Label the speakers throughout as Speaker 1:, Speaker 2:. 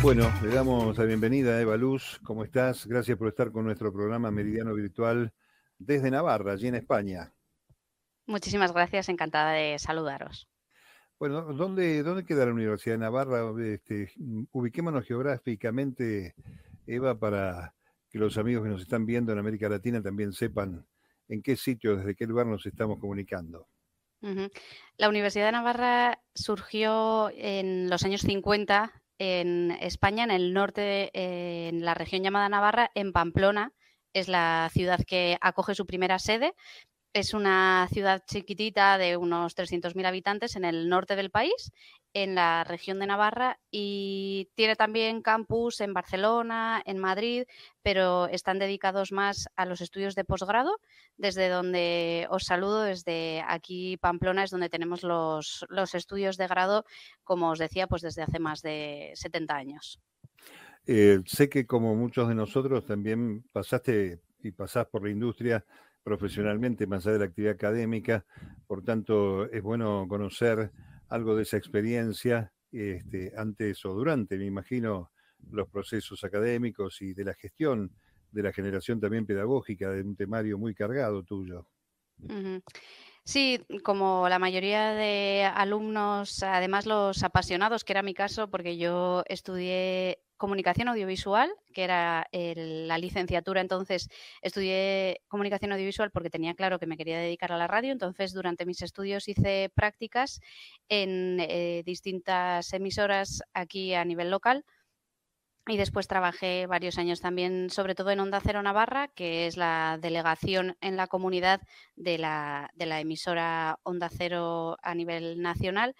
Speaker 1: Bueno, le damos la bienvenida a Eva Luz. ¿Cómo estás? Gracias por estar con nuestro programa Meridiano Virtual desde Navarra, allí en España.
Speaker 2: Muchísimas gracias, encantada de saludaros.
Speaker 1: Bueno, ¿dónde, dónde queda la Universidad de Navarra? Este, ubiquémonos geográficamente, Eva, para que los amigos que nos están viendo en América Latina también sepan en qué sitio, desde qué lugar nos estamos comunicando.
Speaker 2: La Universidad de Navarra surgió en los años 50 en España, en el norte, en la región llamada Navarra, en Pamplona. Es la ciudad que acoge su primera sede. Es una ciudad chiquitita de unos 300.000 habitantes en el norte del país en la región de Navarra y tiene también campus en Barcelona, en Madrid, pero están dedicados más a los estudios de posgrado, desde donde os saludo, desde aquí Pamplona es donde tenemos los, los estudios de grado, como os decía, pues desde hace más de 70 años.
Speaker 1: Eh, sé que como muchos de nosotros también pasaste y pasás por la industria profesionalmente, más allá de la actividad académica, por tanto es bueno conocer algo de esa experiencia este, antes o durante, me imagino, los procesos académicos y de la gestión de la generación también pedagógica de un temario muy cargado tuyo.
Speaker 2: Sí, como la mayoría de alumnos, además los apasionados, que era mi caso, porque yo estudié comunicación audiovisual, que era la licenciatura. Entonces estudié comunicación audiovisual porque tenía claro que me quería dedicar a la radio. Entonces durante mis estudios hice prácticas en eh, distintas emisoras aquí a nivel local. Y después trabajé varios años también, sobre todo en Onda Cero Navarra, que es la delegación en la comunidad de la, de la emisora Onda Cero a nivel nacional.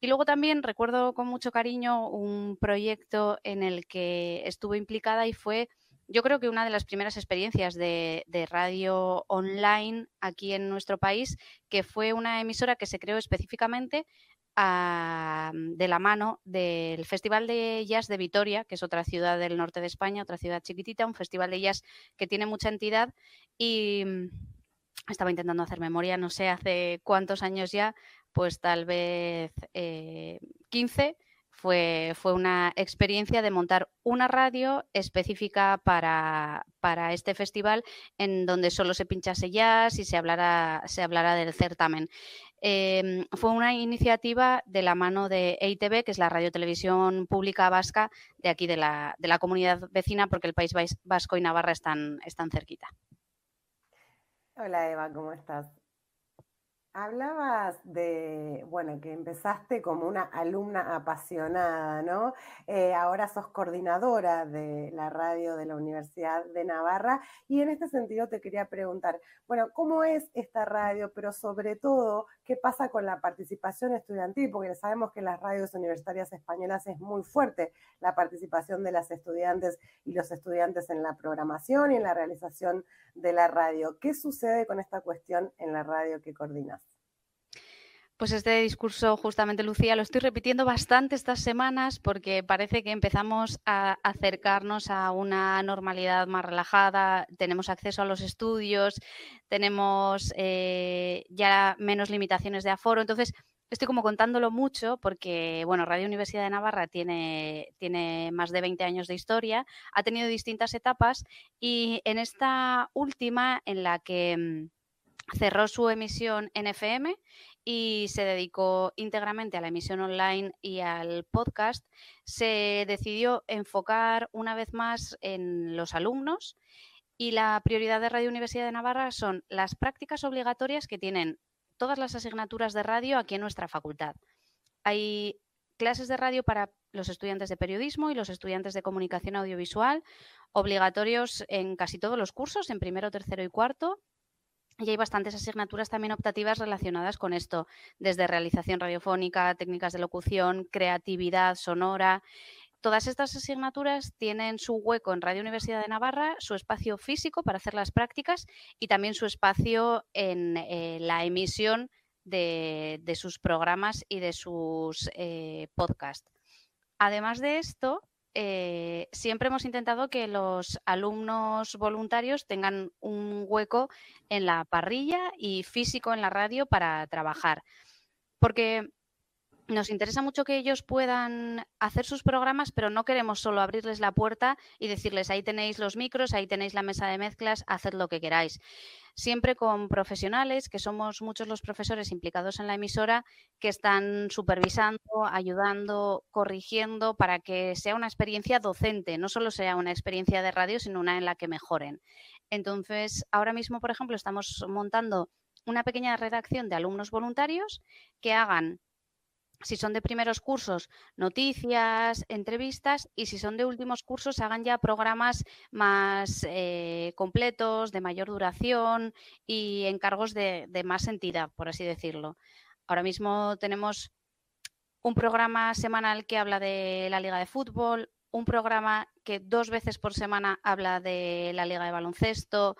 Speaker 2: Y luego también recuerdo con mucho cariño un proyecto en el que estuve implicada y fue, yo creo que una de las primeras experiencias de, radio online aquí en nuestro país, que fue una emisora que se creó específicamente de la mano del Festival de Jazz de Vitoria, que es otra ciudad del norte de España, otra ciudad chiquitita, un festival de jazz que tiene mucha entidad y estaba intentando hacer memoria, no sé hace cuántos años ya, pues tal vez 15, eh, fue, una experiencia de montar una radio específica para, este festival en donde solo se pinchase jazz y se hablara, se hablara del certamen. Em, fue una iniciativa de la mano de EITB, que es la radio televisión pública vasca de aquí de la, de la comunidad vecina, porque el País Vasco y Navarra están, están cerquita.
Speaker 3: Hola Eva, ¿cómo estás? Hablabas de, bueno, que empezaste como una alumna apasionada, ¿no? Eh, ahora sos coordinadora de la radio de la Universidad de Navarra y en este sentido te quería preguntar, bueno, ¿cómo es esta radio? Pero sobre todo, ¿qué pasa con la participación estudiantil? Porque sabemos que en las radios universitarias españolas es muy fuerte la participación de las estudiantes y los estudiantes en la programación y en la realización de la radio. ¿Qué sucede con esta cuestión en la radio que coordinas?
Speaker 2: Pues este discurso, justamente, Lucía, lo estoy repitiendo bastante estas semanas porque parece que empezamos a acercarnos a una normalidad más relajada, tenemos acceso a los estudios, tenemos eh, ya menos limitaciones de aforo. Entonces, estoy como contándolo mucho porque, bueno, Radio Universidad de Navarra tiene, tiene más de 20 años de historia, ha tenido distintas etapas y en esta última, en la que mm, cerró su emisión en FM y se dedicó íntegramente a la emisión online y al podcast, se decidió enfocar una vez más en los alumnos y la prioridad de Radio Universidad de Navarra son las prácticas obligatorias que tienen todas las asignaturas de radio aquí en nuestra facultad. Hay clases de radio para los estudiantes de periodismo y los estudiantes de comunicación audiovisual, obligatorios en casi todos los cursos, en primero, tercero y cuarto, y hay bastantes asignaturas también optativas relacionadas con esto, desde realización radiofónica, técnicas de locución, creatividad sonora. Todas estas asignaturas tienen su hueco en Radio Universidad de Navarra, su espacio físico para hacer las prácticas y también su espacio en eh, la emisión de, sus programas y de sus eh, podcasts. Además de esto, eh, siempre hemos intentado que los alumnos voluntarios tengan un hueco en la parrilla y físico en la radio para trabajar. Porque nos interesa mucho que ellos puedan hacer sus programas, pero no queremos solo abrirles la puerta y decirles ahí tenéis los micros, ahí tenéis la mesa de mezclas, haced lo que queráis. Siempre con profesionales, que somos muchos los profesores implicados en la emisora, que están supervisando, ayudando, corrigiendo para que sea una experiencia docente, no solo sea una experiencia de radio, sino una en la que mejoren. Entonces, ahora mismo, por ejemplo, estamos montando una pequeña redacción de alumnos voluntarios que hagan si son de primeros cursos, noticias, entrevistas y si son de últimos cursos, hagan ya programas más eh, completos, de mayor duración y encargos de, de más entidad, por así decirlo. Ahora mismo tenemos un programa semanal que habla de la Liga de Fútbol, un programa que dos veces por semana habla de la Liga de Baloncesto,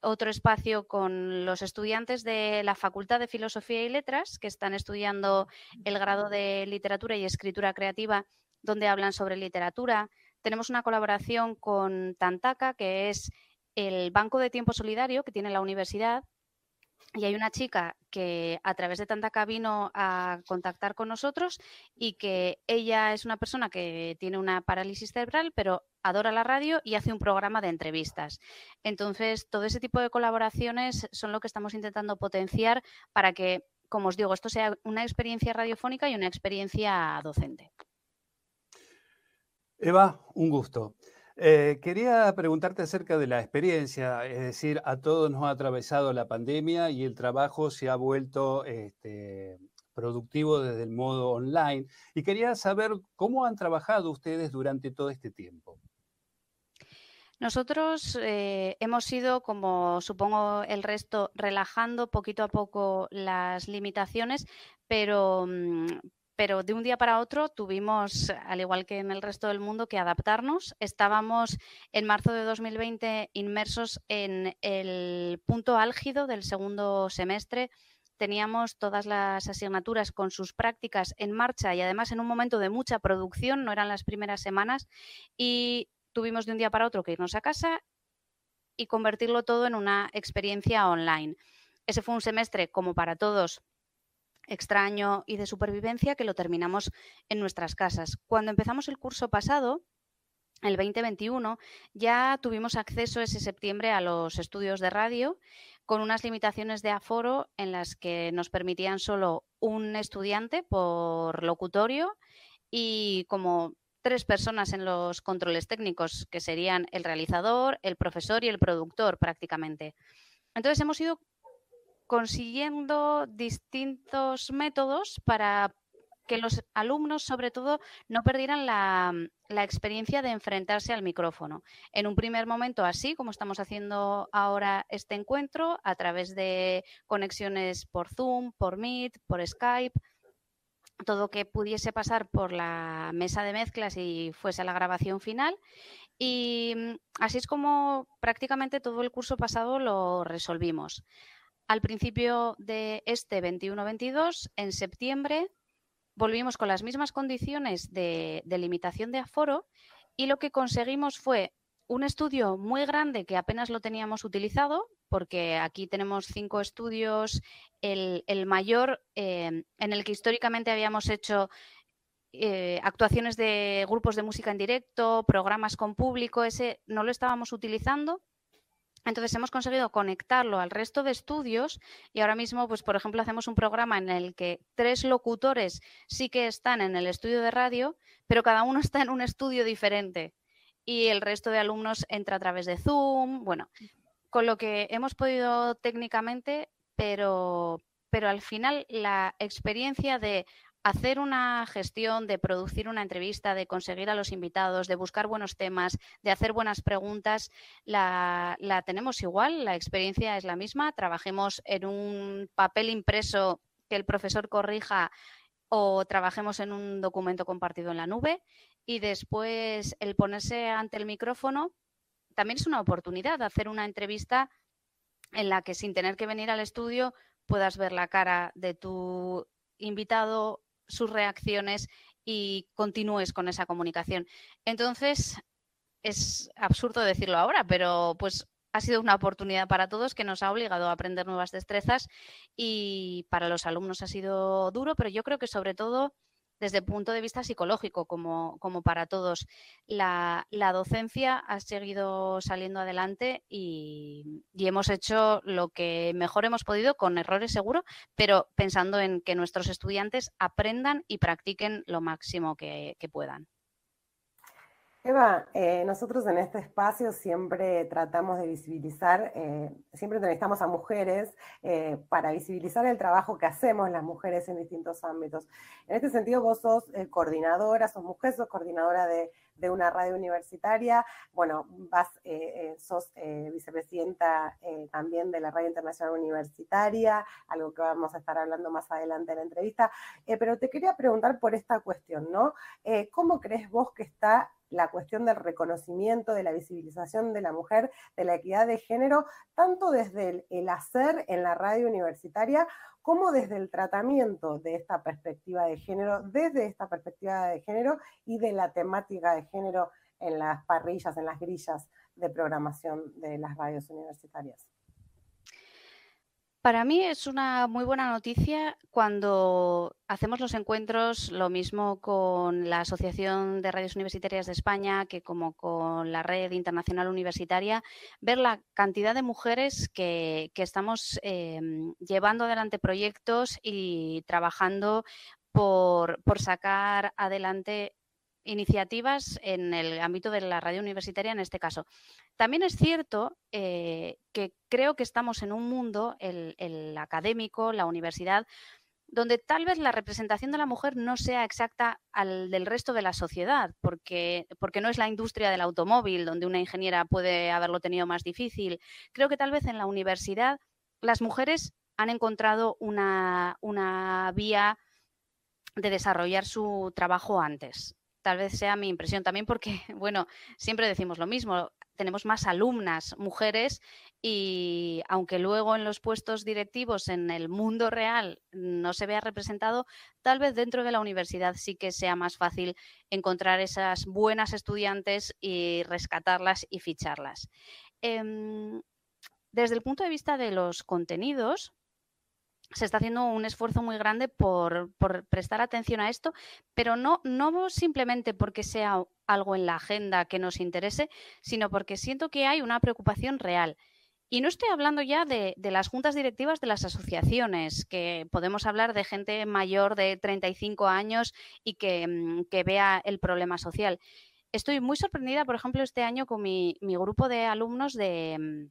Speaker 2: otro espacio con los estudiantes de la Facultad de Filosofía y Letras que están estudiando el grado de literatura y escritura creativa, donde hablan sobre literatura. Tenemos una colaboración con Tantaka, que es el Banco de Tiempo Solidario que tiene la universidad, y hay una chica que a través de Tantaka vino a contactar con nosotros y que ella es una persona que tiene una parálisis cerebral, pero adora la radio y hace un programa de entrevistas. Entonces, todo ese tipo de colaboraciones son lo que estamos intentando potenciar para que, como os digo, esto sea una experiencia radiofónica y una experiencia docente.
Speaker 4: Eva, un gusto. Eh, quería preguntarte acerca de la experiencia, es decir, a todos nos ha atravesado la pandemia y el trabajo se ha vuelto este, productivo desde el modo online. Y quería saber cómo han trabajado ustedes durante todo este tiempo.
Speaker 2: Nosotros eh, hemos ido, como supongo el resto, relajando poquito a poco las limitaciones, pero, mm, pero de un día para otro tuvimos, al igual que en el resto del mundo, que adaptarnos. Estábamos en marzo de 2020 inmersos en el punto álgido del segundo semestre. Teníamos todas las asignaturas con sus prácticas en marcha y además en un momento de mucha producción, no eran las primeras semanas, y tuvimos de un día para otro que irnos a casa y convertirlo todo en una experiencia online. Ese fue un semestre, como para todos, extraño y de supervivencia que lo terminamos en nuestras casas. Cuando empezamos el curso pasado, el 2021, ya tuvimos acceso ese septiembre a los estudios de radio con unas limitaciones de aforo en las que nos permitían solo un estudiante por locutorio y como tres personas en los controles técnicos, que serían el realizador, el profesor y el productor prácticamente. Entonces hemos ido consiguiendo distintos métodos para que los alumnos, sobre todo, no perdieran la, experiencia de enfrentarse al micrófono. En un primer momento, así como estamos haciendo ahora este encuentro, a través de conexiones por Zoom, por Meet, por Skype, todo que pudiese pasar por la mesa de mezclas y fuese la grabación final. Y mm, así es como prácticamente todo el curso pasado lo resolvimos al principio de este 21-22, en septiembre, volvimos con las mismas condiciones de, limitación de aforo y lo que conseguimos fue un estudio muy grande que apenas lo teníamos utilizado, porque aquí tenemos cinco estudios, el, mayor eh, en el que históricamente habíamos hecho eh, actuaciones de grupos de música en directo, programas con público, ese no lo estábamos utilizando. Entonces hemos conseguido conectarlo al resto de estudios y ahora mismo, pues por ejemplo, hacemos un programa en el que tres locutores sí que están en el estudio de radio, pero cada uno está en un estudio diferente y el resto de alumnos entra a través de Zoom, bueno, con lo que hemos podido técnicamente, pero, pero al final la experiencia de hacer una gestión, de producir una entrevista, de conseguir a los invitados, de buscar buenos temas, de hacer buenas preguntas, la, tenemos igual, la experiencia es la misma. Trabajemos en un papel impreso que el profesor corrija o trabajemos en un documento compartido en la nube y después el ponerse ante el micrófono también es una oportunidad hacer una entrevista en la que sin tener que venir al estudio puedas ver la cara de tu invitado sus reacciones y continúes con esa comunicación. Entonces, es absurdo decirlo ahora, pero pues ha sido una oportunidad para todos que nos ha obligado a aprender nuevas destrezas y para los alumnos ha sido duro, pero yo creo que sobre todo desde el punto de vista psicológico, como, para todos. La, docencia ha seguido saliendo adelante y, hemos hecho lo que mejor hemos podido, con errores seguro, pero pensando en que nuestros estudiantes aprendan y practiquen lo máximo que puedan.
Speaker 3: Eva, eh, nosotros en este espacio siempre tratamos de visibilizar, eh, siempre entrevistamos a mujeres eh, para visibilizar el trabajo que hacemos las mujeres en distintos ámbitos. En este sentido, vos sos coordinadora, sos mujer, sos coordinadora de, una radio universitaria, bueno, vas, sos vicepresidenta también de la Radio Internacional Universitaria, algo que vamos a estar hablando más adelante en la entrevista, pero te quería preguntar por esta cuestión, ¿no? ¿Cómo crees vos que está la cuestión del reconocimiento, de la visibilización de la mujer, de la equidad de género, tanto desde el, hacer en la radio universitaria como desde el tratamiento de esta perspectiva de género, desde esta perspectiva de género y de la temática de género en las parrillas, en las grillas de programación de las radios universitarias.
Speaker 2: Para mí es una muy buena noticia cuando hacemos los encuentros, lo mismo con la Asociación de Radios Universitarias de España que como con la Red Internacional Universitaria, ver la cantidad de mujeres que, estamos em, llevando adelante proyectos y trabajando por, por sacar adelante iniciativas en el ámbito de la radio universitaria en este caso. También es cierto eh, que creo que estamos en un mundo, el, académico, la universidad, donde tal vez la representación de la mujer no sea exacta al del resto de la sociedad, porque, porque no es la industria del automóvil, donde una ingeniera puede haberlo tenido más difícil. Creo que tal vez en la universidad las mujeres han encontrado una, una vía de desarrollar su trabajo antes tal vez sea mi impresión también porque, bueno, siempre decimos lo mismo, tenemos más alumnas mujeres y aunque luego en los puestos directivos en el mundo real no se vea representado, tal vez dentro de la universidad sí que sea más fácil encontrar esas buenas estudiantes y rescatarlas y ficharlas. Em, desde el punto de vista de los contenidos, se está haciendo un esfuerzo muy grande por, prestar atención a esto, pero no, simplemente porque sea algo en la agenda que nos interese, sino porque siento que hay una preocupación real. Y no estoy hablando ya de, las juntas directivas de las asociaciones, que podemos hablar de gente mayor de 35 años y que, mm, que vea el problema social. Estoy muy sorprendida, por ejemplo, este año con mi, mi grupo de alumnos de, mm,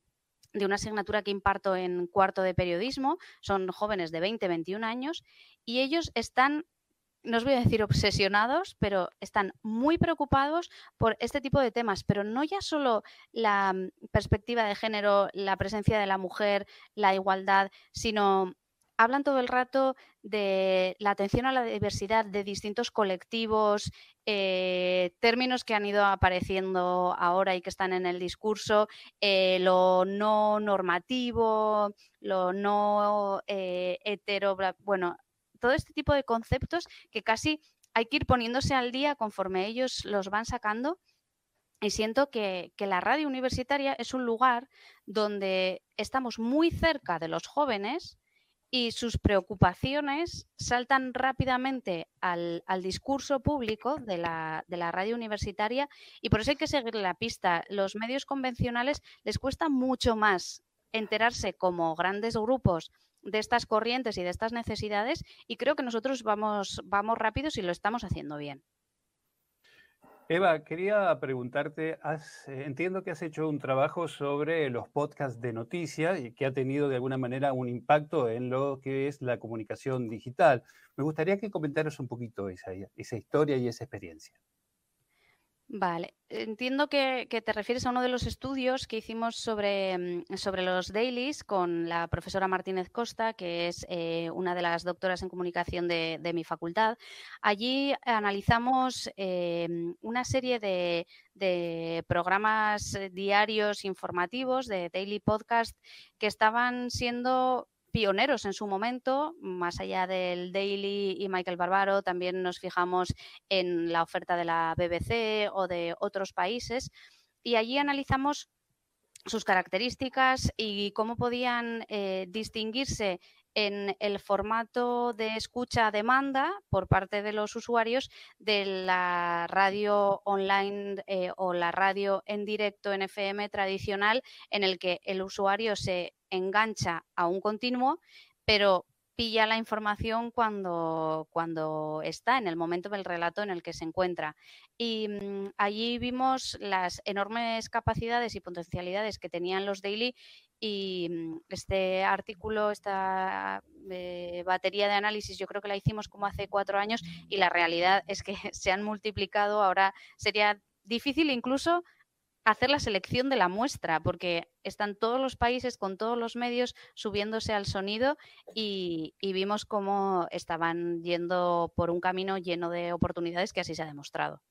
Speaker 2: de una asignatura que imparto en cuarto de periodismo. Son jóvenes de 20, 21 años y ellos están no os voy a decir obsesionados, pero están muy preocupados por este tipo de temas, pero no ya solo la mm, perspectiva de género, la presencia de la mujer, la igualdad, sino hablan todo el rato de la atención a la diversidad de distintos colectivos, eh, términos que han ido apareciendo ahora y que están en el discurso, eh, lo no normativo, lo no eh, hetero, bueno, todo este tipo de conceptos que casi hay que ir poniéndose al día conforme ellos los van sacando. Y siento que, que, la radio universitaria es un lugar donde estamos muy cerca de los jóvenes y sus preocupaciones saltan rápidamente al, discurso público de la, de la, radio universitaria y por eso hay que seguir la pista. Los medios convencionales les cuesta mucho más enterarse como grandes grupos de estas corrientes y de estas necesidades y creo que nosotros vamos, vamos rápidos y lo estamos haciendo bien.
Speaker 4: Eva, quería preguntarte, eh, entiendo que has hecho un trabajo sobre los podcasts de noticias y que ha tenido de alguna manera un impacto en lo que es la comunicación digital. Me gustaría que comentaras un poquito esa, esa historia y esa experiencia.
Speaker 2: Vale, entiendo que, te refieres a uno de los estudios que hicimos sobre, mm, sobre los dailies con la profesora Martínez Costa, que es eh, una de las doctoras en comunicación de, mi facultad. Allí analizamos eh, una serie de, de programas diarios informativos, de daily podcast, que estaban siendo pioneros en su momento, más allá del Daily y Michael Barbaro, también nos fijamos en la oferta de la BBC o de otros países y allí analizamos sus características y cómo podían eh, distinguirse en el formato de escucha a demanda por parte de los usuarios de la radio online eh, o la radio en directo en FM tradicional en el que el usuario se engancha a un continuo, pero pilla la información cuando, cuando está, en el momento del relato en el que se encuentra. Y mm, allí vimos las enormes capacidades y potencialidades que tenían los daily y mm, este artículo, esta eh, batería de análisis, yo creo que la hicimos como hace cuatro años y la realidad es que se han multiplicado. Ahora sería difícil incluso hacer la selección de la muestra, porque están todos los países con todos los medios subiéndose al sonido y, vimos cómo estaban yendo por un camino lleno de oportunidades que así se ha demostrado.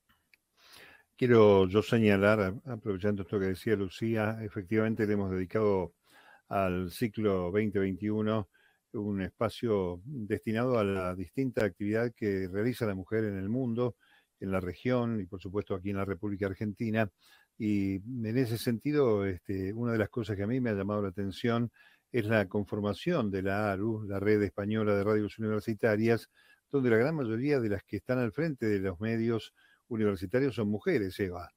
Speaker 1: Quiero yo señalar, aprovechando esto que decía Lucía, efectivamente le hemos dedicado al ciclo 2021 un espacio destinado a la distinta actividad que realiza la mujer en el mundo, en la región y por supuesto aquí en la República Argentina, y en ese sentido, este, una de las cosas que a mí me ha llamado la atención es la conformación de la ARU, la Red Española de Radios Universitarias, donde la gran mayoría de las que están al frente de los medios universitarios son mujeres, Eva.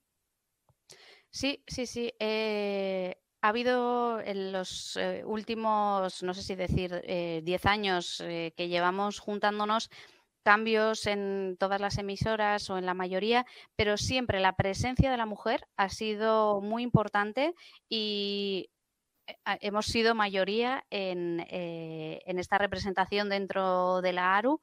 Speaker 2: Sí, sí, sí. Eh, ha habido en los eh, últimos, no sé si decir, 10 eh, años que llevamos juntándonos cambios en todas las emisoras o en la mayoría, pero siempre la presencia de la mujer ha sido muy importante y eh, hemos sido mayoría en, eh, en esta representación dentro de la ARU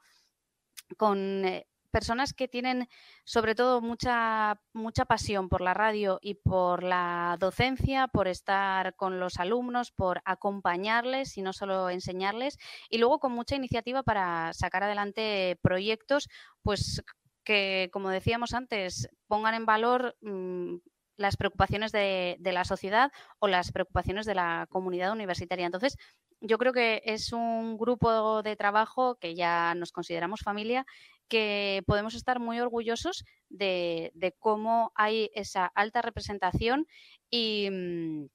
Speaker 2: con eh, personas que tienen sobre todo mucha, mucha pasión por la radio y por la docencia, por estar con los alumnos, por acompañarles y no solo enseñarles, y luego con mucha iniciativa para sacar adelante proyectos, pues que, como decíamos antes, pongan en valor mm, las preocupaciones de, de, la sociedad o las preocupaciones de la comunidad universitaria. Entonces, yo creo que es un grupo de trabajo que ya nos consideramos familia que podemos estar muy orgullosos de, cómo hay esa alta representación y, mm,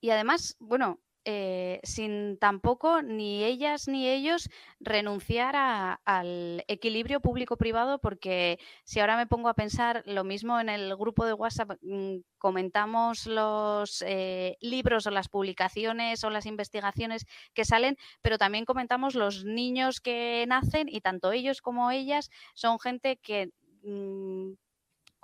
Speaker 2: y además, bueno, eh, sin tampoco ni ellas ni ellos renunciar al equilibrio público-privado, porque si ahora me pongo a pensar lo mismo en el grupo de WhatsApp, mm, comentamos los eh, libros o las publicaciones o las investigaciones que salen, pero también comentamos los niños que nacen y tanto ellos como ellas son gente que mm,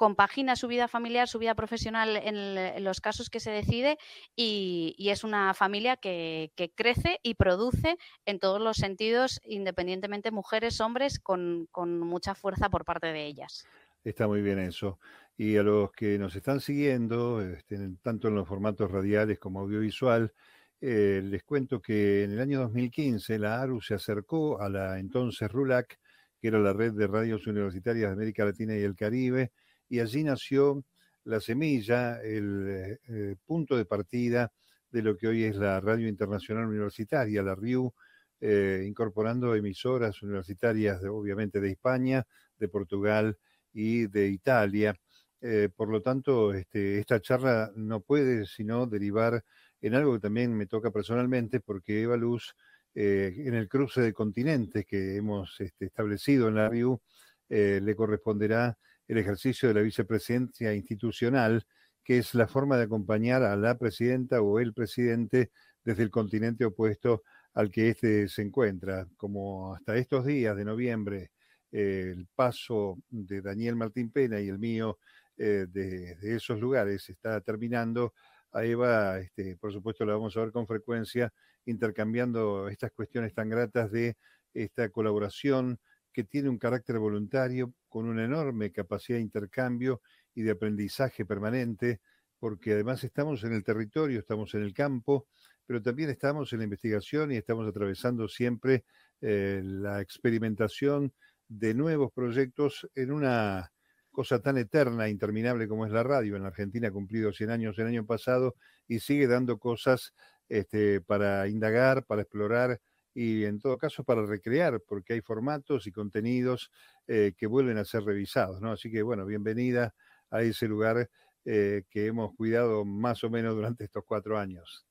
Speaker 2: compagina su vida familiar, su vida profesional en, los casos que se decide y, es una familia que, crece y produce en todos los sentidos, independientemente mujeres, hombres, con, mucha fuerza por parte de ellas.
Speaker 1: Está muy bien eso. Y a los que nos están siguiendo, este, tanto en los formatos radiales como audiovisual, eh, les cuento que en el año 2015 la ARU se acercó a la entonces RULAC, que era la red de radios universitarias de América Latina y el Caribe, y allí nació la semilla, el eh, punto de partida de lo que hoy es la Radio Internacional Universitaria, la RIU, eh, incorporando emisoras universitarias, obviamente de España, de Portugal y de Italia. Eh, por lo tanto, este, esta charla no puede sino derivar en algo que también me toca personalmente, porque Eva Luz, en el cruce de continentes que hemos este, establecido en la RIU, le corresponderá el ejercicio de la vicepresidencia institucional, que es la forma de acompañar a la presidenta o el presidente desde el continente opuesto al que éste se encuentra. Como hasta estos días de noviembre, eh, el paso de Daniel Martín Pena y el mío eh, de, esos lugares está terminando, a Eva, este, por supuesto, la vamos a ver con frecuencia, intercambiando estas cuestiones tan gratas de esta colaboración que tiene un carácter voluntario, con una enorme capacidad de intercambio y de aprendizaje permanente, porque además estamos en el territorio, estamos en el campo, pero también estamos en la investigación y estamos atravesando siempre eh, la experimentación de nuevos proyectos en una cosa tan eterna e interminable como es la radio. En la Argentina ha cumplido 100 años el año pasado y sigue dando cosas este, para indagar, para explorar y en todo caso para recrear, porque hay formatos y contenidos eh, que vuelven a ser revisados, ¿no? Así que bueno, bienvenida a ese lugar que hemos cuidado más o menos durante estos cuatro años.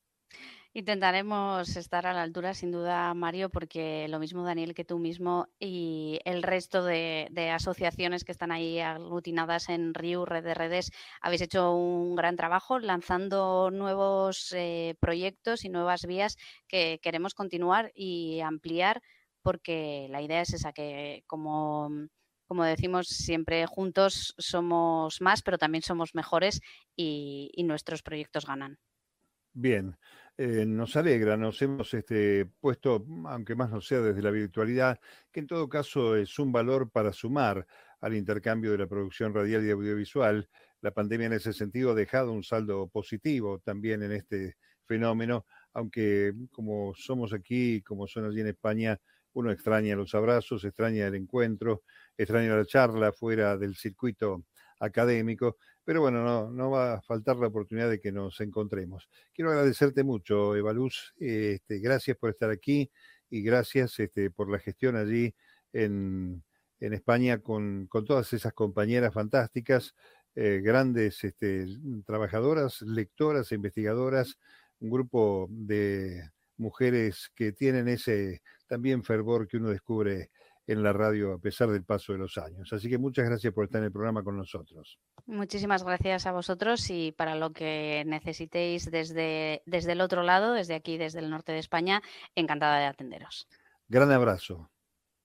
Speaker 2: Intentaremos estar a la altura, sin duda, Mario, porque lo mismo Daniel que tú mismo y el resto de, asociaciones que están ahí aglutinadas en RIU, Red de Redes, habéis hecho un gran trabajo lanzando nuevos eh, proyectos y nuevas vías que queremos continuar y ampliar, porque la idea es esa, que como como decimos siempre, juntos somos más, pero también somos mejores y nuestros proyectos ganan.
Speaker 1: Bien, eh, nos alegra, nos hemos este, puesto, aunque más no sea desde la virtualidad, que en todo caso es un valor para sumar al intercambio de la producción radial y audiovisual. La pandemia en ese sentido ha dejado un saldo positivo también en este fenómeno, aunque como somos aquí, como son allí en España, uno extraña los abrazos, extraña el encuentro, extraña la charla fuera del circuito académico, pero bueno, no, va a faltar la oportunidad de que nos encontremos. Quiero agradecerte mucho, Evaluz, este, gracias por estar aquí y gracias este, por la gestión allí en, en España con, con, todas esas compañeras fantásticas, eh, grandes este, trabajadoras, lectoras e investigadoras, un grupo de mujeres que tienen ese también fervor que uno descubre en la radio a pesar del paso de los años. Así que muchas gracias por estar en el programa con nosotros.
Speaker 2: Muchísimas gracias a vosotros y para lo que necesitéis desde, desde el otro lado, desde aquí, desde el norte de España, encantada de atenderos.
Speaker 1: Gran abrazo.